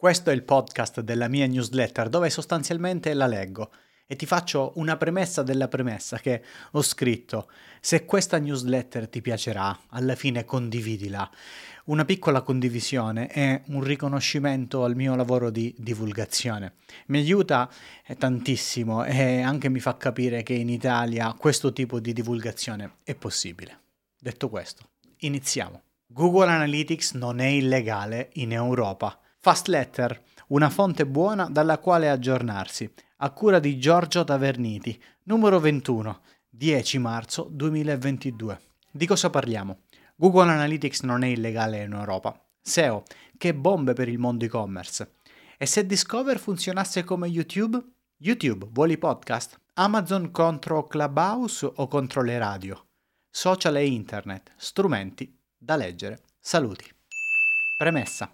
Questo è il podcast della mia newsletter dove sostanzialmente la leggo e ti faccio una premessa della premessa che ho scritto. Se questa newsletter ti piacerà, alla fine condividila. Una piccola condivisione è un riconoscimento al mio lavoro di divulgazione. Mi aiuta tantissimo e anche mi fa capire che in Italia questo tipo di divulgazione è possibile. Detto questo, iniziamo. Google Analytics non è illegale in Europa. Fast Letter, una fonte buona dalla quale aggiornarsi, a cura di Giorgio Taverniti, numero 21, 10 marzo 2022. Di cosa parliamo? Google Analytics non è illegale in Europa. SEO, che bombe per il mondo e-commerce. E se Discover funzionasse come YouTube? YouTube, vuoli podcast? Amazon contro Clubhouse o contro le radio? Social e internet, strumenti da leggere. Saluti. Premessa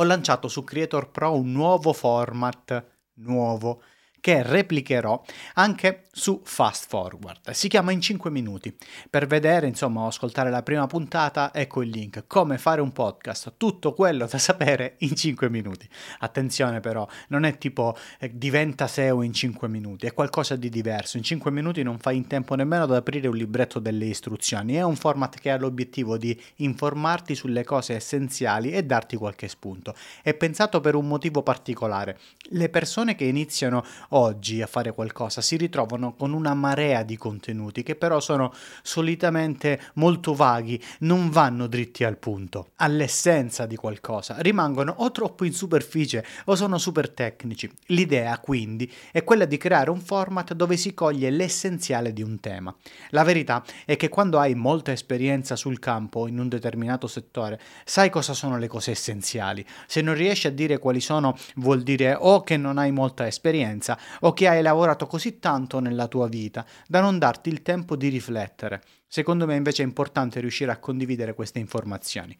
ho lanciato su Creator Pro un nuovo format, nuovo, che replicherò anche su Fast Forward. Si chiama in 5 minuti. Per vedere, insomma, ascoltare la prima puntata, ecco il link. Come fare un podcast, tutto quello da sapere in 5 minuti. Attenzione però, non è tipo eh, diventa SEO in 5 minuti, è qualcosa di diverso. In 5 minuti non fai in tempo nemmeno ad aprire un libretto delle istruzioni. È un format che ha l'obiettivo di informarti sulle cose essenziali e darti qualche spunto. È pensato per un motivo particolare. Le persone che iniziano oggi a fare qualcosa si ritrovano con una marea di contenuti che però sono solitamente molto vaghi, non vanno dritti al punto, all'essenza di qualcosa, rimangono o troppo in superficie o sono super tecnici. L'idea quindi è quella di creare un format dove si coglie l'essenziale di un tema. La verità è che quando hai molta esperienza sul campo in un determinato settore, sai cosa sono le cose essenziali. Se non riesci a dire quali sono, vuol dire o che non hai molta esperienza o che hai lavorato così tanto nella tua vita da non darti il tempo di riflettere. Secondo me invece è importante riuscire a condividere queste informazioni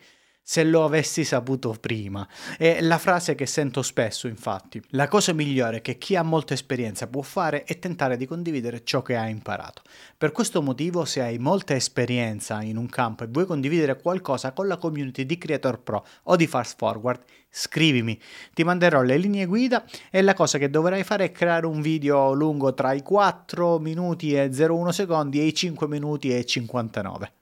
se lo avessi saputo prima. È la frase che sento spesso, infatti. La cosa migliore che chi ha molta esperienza può fare è tentare di condividere ciò che ha imparato. Per questo motivo, se hai molta esperienza in un campo e vuoi condividere qualcosa con la community di Creator Pro o di Fast Forward, scrivimi. Ti manderò le linee guida e la cosa che dovrai fare è creare un video lungo tra i 4 minuti e 01 secondi e i 5 minuti e 59.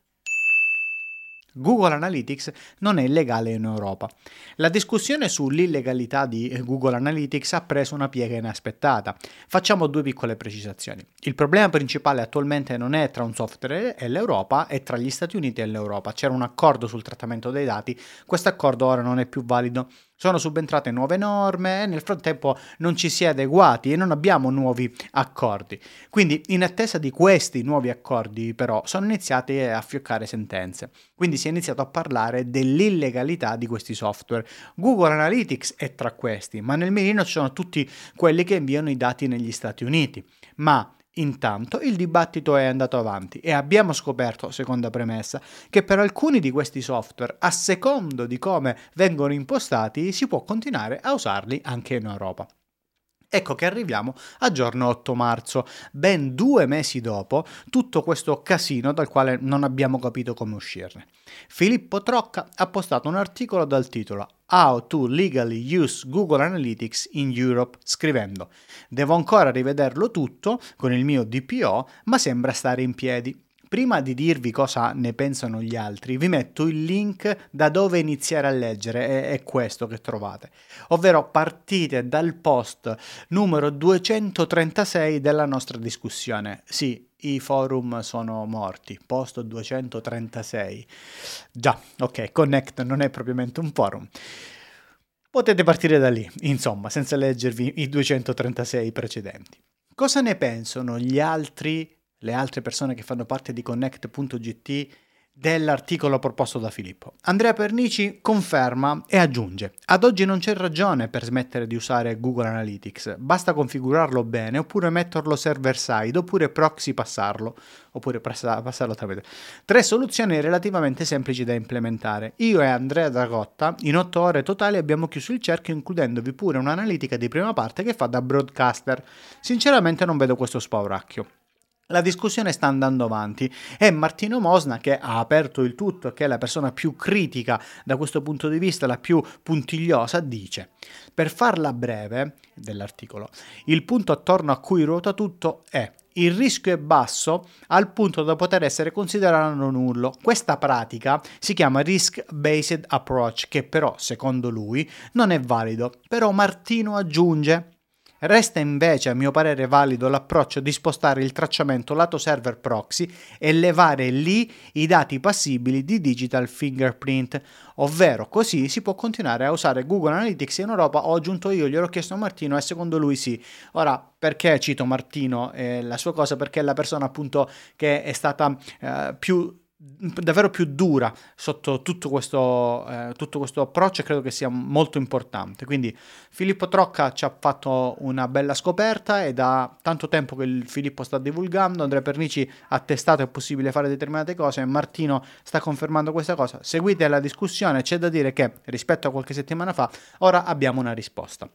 Google Analytics non è illegale in Europa. La discussione sull'illegalità di Google Analytics ha preso una piega inaspettata. Facciamo due piccole precisazioni. Il problema principale attualmente non è tra un software e l'Europa, è tra gli Stati Uniti e l'Europa. C'era un accordo sul trattamento dei dati, questo accordo ora non è più valido sono subentrate nuove norme e nel frattempo non ci si è adeguati e non abbiamo nuovi accordi. Quindi in attesa di questi nuovi accordi però sono iniziate a fioccare sentenze. Quindi si è iniziato a parlare dell'illegalità di questi software. Google Analytics è tra questi, ma nel mirino ci sono tutti quelli che inviano i dati negli Stati Uniti. Ma Intanto il dibattito è andato avanti e abbiamo scoperto, seconda premessa, che per alcuni di questi software, a secondo di come vengono impostati, si può continuare a usarli anche in Europa. Ecco che arriviamo a giorno 8 marzo, ben due mesi dopo tutto questo casino dal quale non abbiamo capito come uscirne. Filippo Trocca ha postato un articolo dal titolo How to legally use Google Analytics in Europe scrivendo Devo ancora rivederlo tutto con il mio DPO, ma sembra stare in piedi. Prima di dirvi cosa ne pensano gli altri, vi metto il link da dove iniziare a leggere, è, è, questo che trovate. Ovvero partite dal post numero 236 della nostra discussione. Sì, i forum sono morti, post 236. Già, ok, Connect non è propriamente un forum. Potete partire da lì, insomma, senza leggervi i 236 precedenti. Cosa ne pensano gli altri le altre persone che fanno parte di Connect.gt dell'articolo proposto da Filippo. Andrea Pernici conferma e aggiunge: Ad oggi non c'è ragione per smettere di usare Google Analytics, basta configurarlo bene oppure metterlo server side oppure proxy passarlo oppure passarlo tramite. Tre soluzioni relativamente semplici da implementare. Io e Andrea Dragotta in otto ore totali abbiamo chiuso il cerchio includendovi pure un'analitica di prima parte che fa da broadcaster. Sinceramente non vedo questo spauracchio. La discussione sta andando avanti e Martino Mosna, che ha aperto il tutto, che è la persona più critica da questo punto di vista, la più puntigliosa, dice, per farla breve dell'articolo, il punto attorno a cui ruota tutto è il rischio è basso al punto da poter essere considerato nullo. Questa pratica si chiama risk-based approach, che però, secondo lui, non è valido. Però Martino aggiunge Resta invece, a mio parere, valido l'approccio di spostare il tracciamento lato server proxy e levare lì i dati passibili di digital fingerprint, ovvero così si può continuare a usare Google Analytics in Europa. Ho aggiunto io, gliel'ho chiesto a Martino e secondo lui sì. Ora, perché cito Martino e la sua cosa? Perché è la persona appunto che è stata eh, più davvero più dura sotto tutto questo, eh, tutto questo approccio e credo che sia molto importante. Quindi Filippo Trocca ci ha fatto una bella scoperta e da tanto tempo che il Filippo sta divulgando, Andrea Pernici ha testato è possibile fare determinate cose e Martino sta confermando questa cosa. Seguite la discussione, c'è da dire che rispetto a qualche settimana fa ora abbiamo una risposta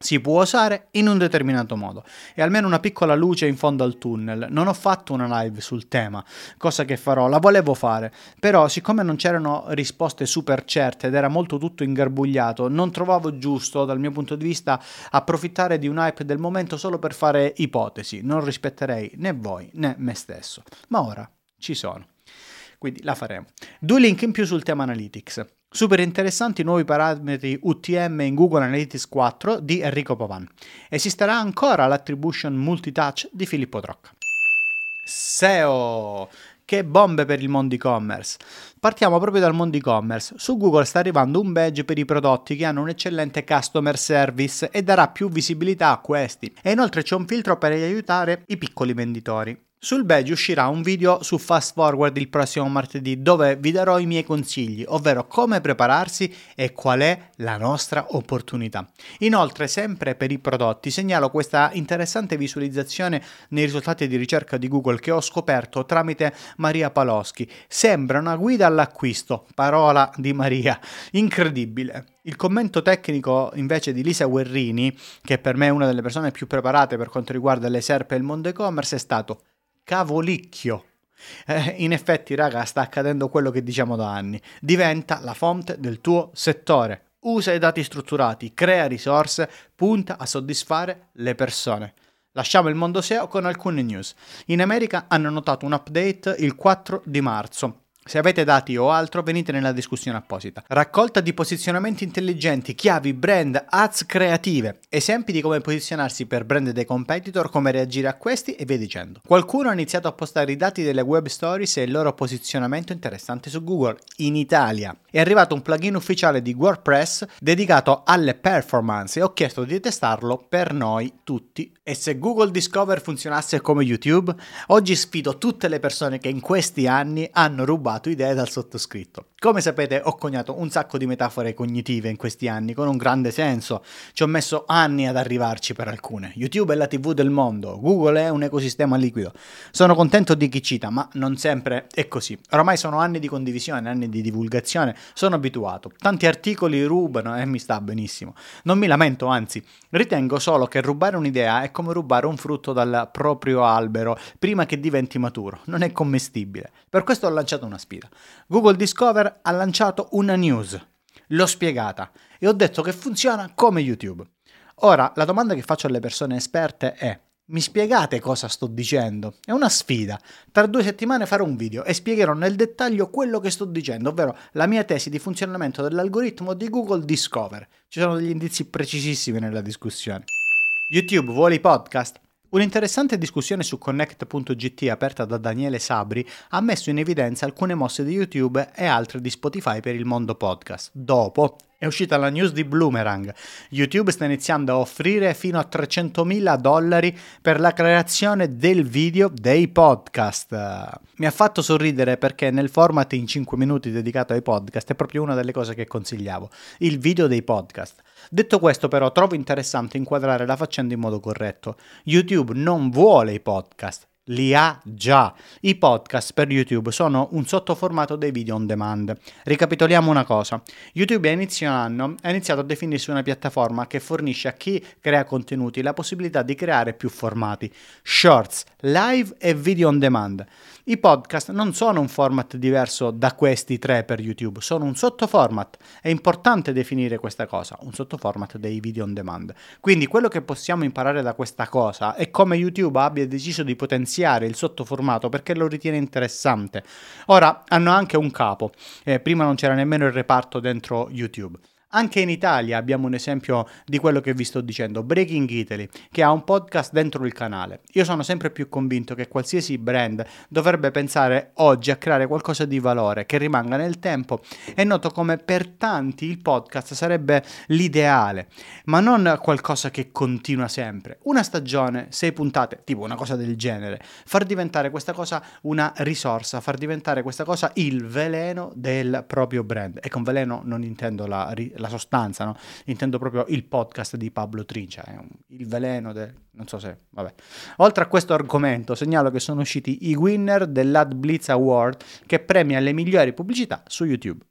si può usare in un determinato modo e almeno una piccola luce in fondo al tunnel. Non ho fatto una live sul tema, cosa che farò, la volevo fare, però siccome non c'erano risposte super certe ed era molto tutto ingarbugliato, non trovavo giusto dal mio punto di vista approfittare di un hype del momento solo per fare ipotesi, non rispetterei né voi né me stesso. Ma ora ci sono. Quindi la faremo. Due link in più sul tema Analytics. Super interessanti nuovi parametri UTM in Google Analytics 4 di Enrico Pavan. Esisterà ancora l'attribution multitouch di Filippo Trocca. SEO! Che bombe per il mondo e-commerce! Partiamo proprio dal mondo e-commerce. Su Google sta arrivando un badge per i prodotti che hanno un eccellente customer service e darà più visibilità a questi. E inoltre c'è un filtro per aiutare i piccoli venditori. Sul badge uscirà un video su Fast Forward il prossimo martedì dove vi darò i miei consigli, ovvero come prepararsi e qual è la nostra opportunità. Inoltre, sempre per i prodotti, segnalo questa interessante visualizzazione nei risultati di ricerca di Google che ho scoperto tramite Maria Paloschi. Sembra una guida all'acquisto, parola di Maria, incredibile. Il commento tecnico invece di Lisa Guerrini, che per me è una delle persone più preparate per quanto riguarda le SERP e il mondo e-commerce, è stato cavolicchio. Eh, in effetti, raga, sta accadendo quello che diciamo da anni. Diventa la fonte del tuo settore. Usa i dati strutturati, crea risorse, punta a soddisfare le persone. Lasciamo il mondo SEO con alcune news. In America hanno notato un update il 4 di marzo se avete dati o altro, venite nella discussione apposita. Raccolta di posizionamenti intelligenti, chiavi, brand, ads creative, esempi di come posizionarsi per brand dei competitor, come reagire a questi e via dicendo. Qualcuno ha iniziato a postare i dati delle web stories e il loro posizionamento interessante su Google. In Italia è arrivato un plugin ufficiale di WordPress dedicato alle performance e ho chiesto di testarlo per noi tutti. E se Google Discover funzionasse come YouTube, oggi sfido tutte le persone che in questi anni hanno rubato rubato idee dal sottoscritto. Come sapete ho coniato un sacco di metafore cognitive in questi anni con un grande senso, ci ho messo anni ad arrivarci per alcune. YouTube è la TV del mondo, Google è un ecosistema liquido. Sono contento di chi cita, ma non sempre è così. Ormai sono anni di condivisione, anni di divulgazione, sono abituato. Tanti articoli rubano e mi sta benissimo. Non mi lamento, anzi, ritengo solo che rubare un'idea è come rubare un frutto dal proprio albero prima che diventi maturo, non è commestibile. Per questo ho lanciato una sfida. Google Discover ha lanciato una news, l'ho spiegata e ho detto che funziona come YouTube. Ora, la domanda che faccio alle persone esperte è mi spiegate cosa sto dicendo? È una sfida. Tra due settimane farò un video e spiegherò nel dettaglio quello che sto dicendo, ovvero la mia tesi di funzionamento dell'algoritmo di Google Discover. Ci sono degli indizi precisissimi nella discussione. YouTube vuole i podcast? Un'interessante discussione su Connect.gt aperta da Daniele Sabri ha messo in evidenza alcune mosse di YouTube e altre di Spotify per il mondo podcast. Dopo è uscita la news di Bloomerang. YouTube sta iniziando a offrire fino a 300.000 dollari per la creazione del video dei podcast. Mi ha fatto sorridere perché nel format in 5 minuti dedicato ai podcast è proprio una delle cose che consigliavo, il video dei podcast. Detto questo però trovo interessante inquadrare la faccenda in modo corretto. YouTube non vuole i podcast, li ha già. I podcast per YouTube sono un sottoformato dei video on demand. Ricapitoliamo una cosa. YouTube a inizio anno ha iniziato a definirsi una piattaforma che fornisce a chi crea contenuti la possibilità di creare più formati, shorts, live e video on demand. I podcast non sono un format diverso da questi tre per YouTube, sono un sottoformat. È importante definire questa cosa, un sottoformat dei video on demand. Quindi quello che possiamo imparare da questa cosa è come YouTube abbia deciso di potenziare il sottoformato perché lo ritiene interessante. Ora hanno anche un capo, eh, prima non c'era nemmeno il reparto dentro YouTube. Anche in Italia abbiamo un esempio di quello che vi sto dicendo, Breaking Italy, che ha un podcast dentro il canale. Io sono sempre più convinto che qualsiasi brand dovrebbe pensare oggi a creare qualcosa di valore che rimanga nel tempo e noto come per tanti il podcast sarebbe l'ideale, ma non qualcosa che continua sempre. Una stagione, sei puntate, tipo una cosa del genere, far diventare questa cosa una risorsa, far diventare questa cosa il veleno del proprio brand. E con veleno non intendo la la sostanza, no? intendo proprio il podcast di Pablo Trincia, è un, il veleno del... non so se... vabbè. Oltre a questo argomento segnalo che sono usciti i winner dell'Ad Blitz Award che premia le migliori pubblicità su YouTube.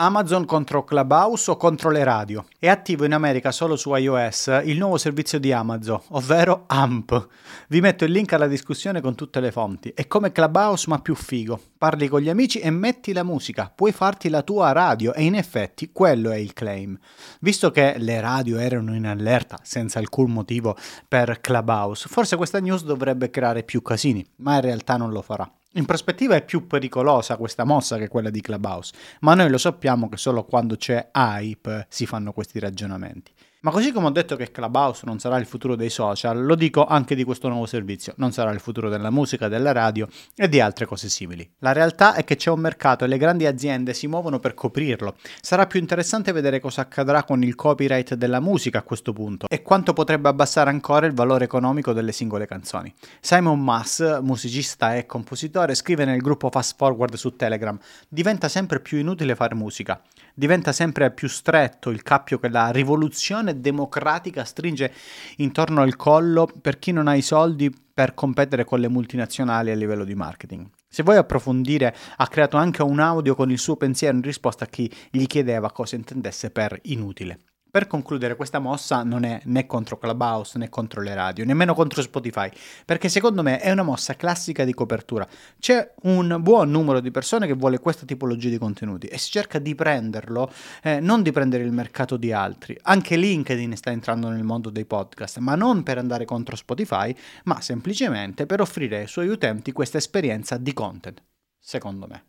Amazon contro Clubhouse o contro le radio. È attivo in America solo su iOS il nuovo servizio di Amazon, ovvero AMP. Vi metto il link alla discussione con tutte le fonti. È come Clubhouse ma più figo. Parli con gli amici e metti la musica, puoi farti la tua radio e in effetti quello è il claim. Visto che le radio erano in allerta senza alcun motivo per Clubhouse, forse questa news dovrebbe creare più casini, ma in realtà non lo farà. In prospettiva è più pericolosa questa mossa che quella di Clubhouse, ma noi lo sappiamo che solo quando c'è hype si fanno questi ragionamenti. Ma così come ho detto che Clubhouse non sarà il futuro dei social, lo dico anche di questo nuovo servizio, non sarà il futuro della musica, della radio e di altre cose simili. La realtà è che c'è un mercato e le grandi aziende si muovono per coprirlo. Sarà più interessante vedere cosa accadrà con il copyright della musica a questo punto e quanto potrebbe abbassare ancora il valore economico delle singole canzoni. Simon Mas, musicista e compositore, scrive nel gruppo Fast Forward su Telegram: Diventa sempre più inutile fare musica diventa sempre più stretto il cappio che la rivoluzione democratica stringe intorno al collo per chi non ha i soldi per competere con le multinazionali a livello di marketing. Se vuoi approfondire, ha creato anche un audio con il suo pensiero in risposta a chi gli chiedeva cosa intendesse per inutile. Per concludere, questa mossa non è né contro Clubhouse né contro le radio, nemmeno contro Spotify, perché secondo me è una mossa classica di copertura. C'è un buon numero di persone che vuole questa tipologia di contenuti e si cerca di prenderlo, eh, non di prendere il mercato di altri. Anche LinkedIn sta entrando nel mondo dei podcast, ma non per andare contro Spotify, ma semplicemente per offrire ai suoi utenti questa esperienza di content, secondo me.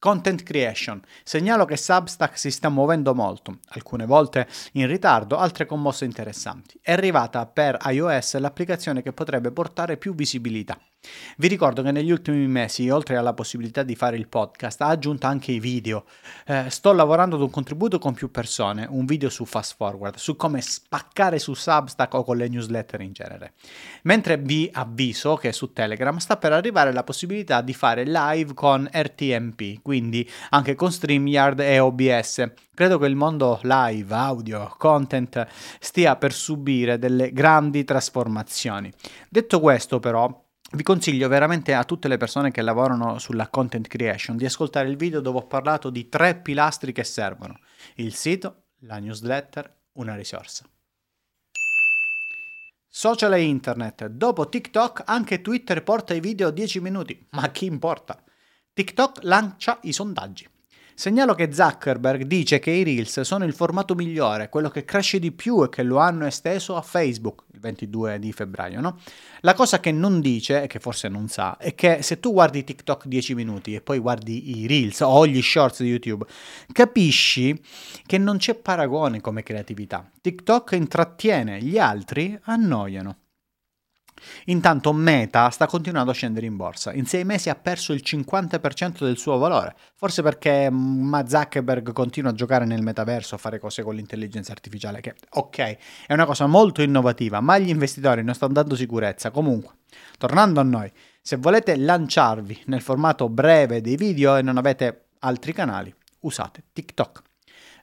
Content creation. Segnalo che Substack si sta muovendo molto, alcune volte in ritardo, altre con mosse interessanti. È arrivata per iOS l'applicazione che potrebbe portare più visibilità. Vi ricordo che negli ultimi mesi, oltre alla possibilità di fare il podcast, ha aggiunto anche i video. Eh, sto lavorando ad un contributo con più persone, un video su Fast Forward, su come spaccare su Substack o con le newsletter in genere. Mentre vi avviso che su Telegram sta per arrivare la possibilità di fare live con RTMP, quindi anche con StreamYard e OBS. Credo che il mondo live, audio, content stia per subire delle grandi trasformazioni. Detto questo, però, vi consiglio veramente a tutte le persone che lavorano sulla content creation di ascoltare il video dove ho parlato di tre pilastri che servono. Il sito, la newsletter, una risorsa. Social e internet. Dopo TikTok anche Twitter porta i video a 10 minuti. Ma chi importa? TikTok lancia i sondaggi. Segnalo che Zuckerberg dice che i Reels sono il formato migliore, quello che cresce di più e che lo hanno esteso a Facebook il 22 di febbraio, no? La cosa che non dice, e che forse non sa, è che se tu guardi TikTok 10 minuti e poi guardi i Reels o gli shorts di YouTube, capisci che non c'è paragone come creatività. TikTok intrattiene, gli altri annoiano. Intanto Meta sta continuando a scendere in borsa. In sei mesi ha perso il 50% del suo valore. Forse perché mm, Zuckerberg continua a giocare nel metaverso, a fare cose con l'intelligenza artificiale, che ok, è una cosa molto innovativa, ma gli investitori non stanno dando sicurezza. Comunque, tornando a noi, se volete lanciarvi nel formato breve dei video e non avete altri canali, usate TikTok.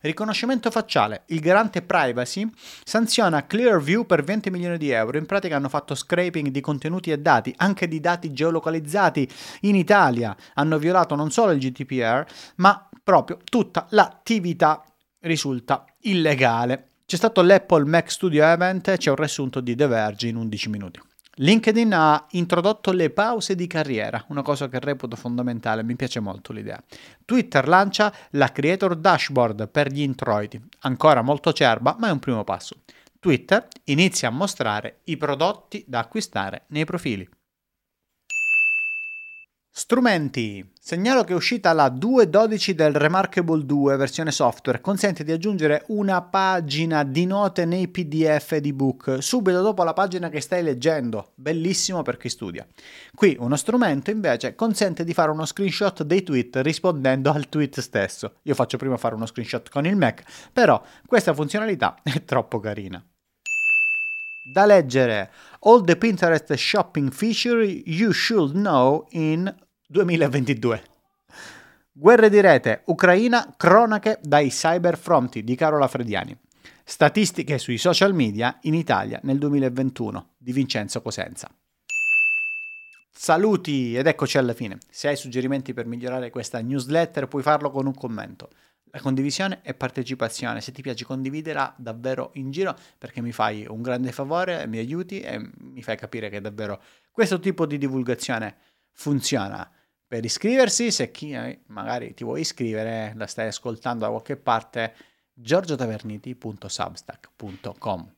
Riconoscimento facciale. Il garante privacy sanziona Clearview per 20 milioni di euro. In pratica hanno fatto scraping di contenuti e dati, anche di dati geolocalizzati in Italia. Hanno violato non solo il GDPR, ma proprio tutta l'attività risulta illegale. C'è stato l'Apple Mac Studio Event, c'è un riassunto di The Verge in 11 minuti. LinkedIn ha introdotto le pause di carriera, una cosa che reputo fondamentale, mi piace molto l'idea. Twitter lancia la Creator Dashboard per gli introiti, ancora molto cerba, ma è un primo passo. Twitter inizia a mostrare i prodotti da acquistare nei profili. Strumenti. Segnalo che è uscita la 2.12 del Remarkable 2 versione software, consente di aggiungere una pagina di note nei PDF di book subito dopo la pagina che stai leggendo, bellissimo per chi studia. Qui uno strumento invece consente di fare uno screenshot dei tweet rispondendo al tweet stesso. Io faccio prima fare uno screenshot con il Mac, però questa funzionalità è troppo carina. Da leggere All the Pinterest shopping feature you should know in 2022. Guerre di rete, Ucraina, cronache dai cyberfronti di Carola Frediani. Statistiche sui social media in Italia nel 2021 di Vincenzo Cosenza. Saluti ed eccoci alla fine. Se hai suggerimenti per migliorare questa newsletter puoi farlo con un commento. La condivisione e partecipazione, se ti piace condividela davvero in giro perché mi fai un grande favore, mi aiuti e mi fai capire che davvero questo tipo di divulgazione funziona. Per iscriversi, se chi magari ti vuoi iscrivere, la stai ascoltando da qualche parte, giorgiotaverniti.substack.com.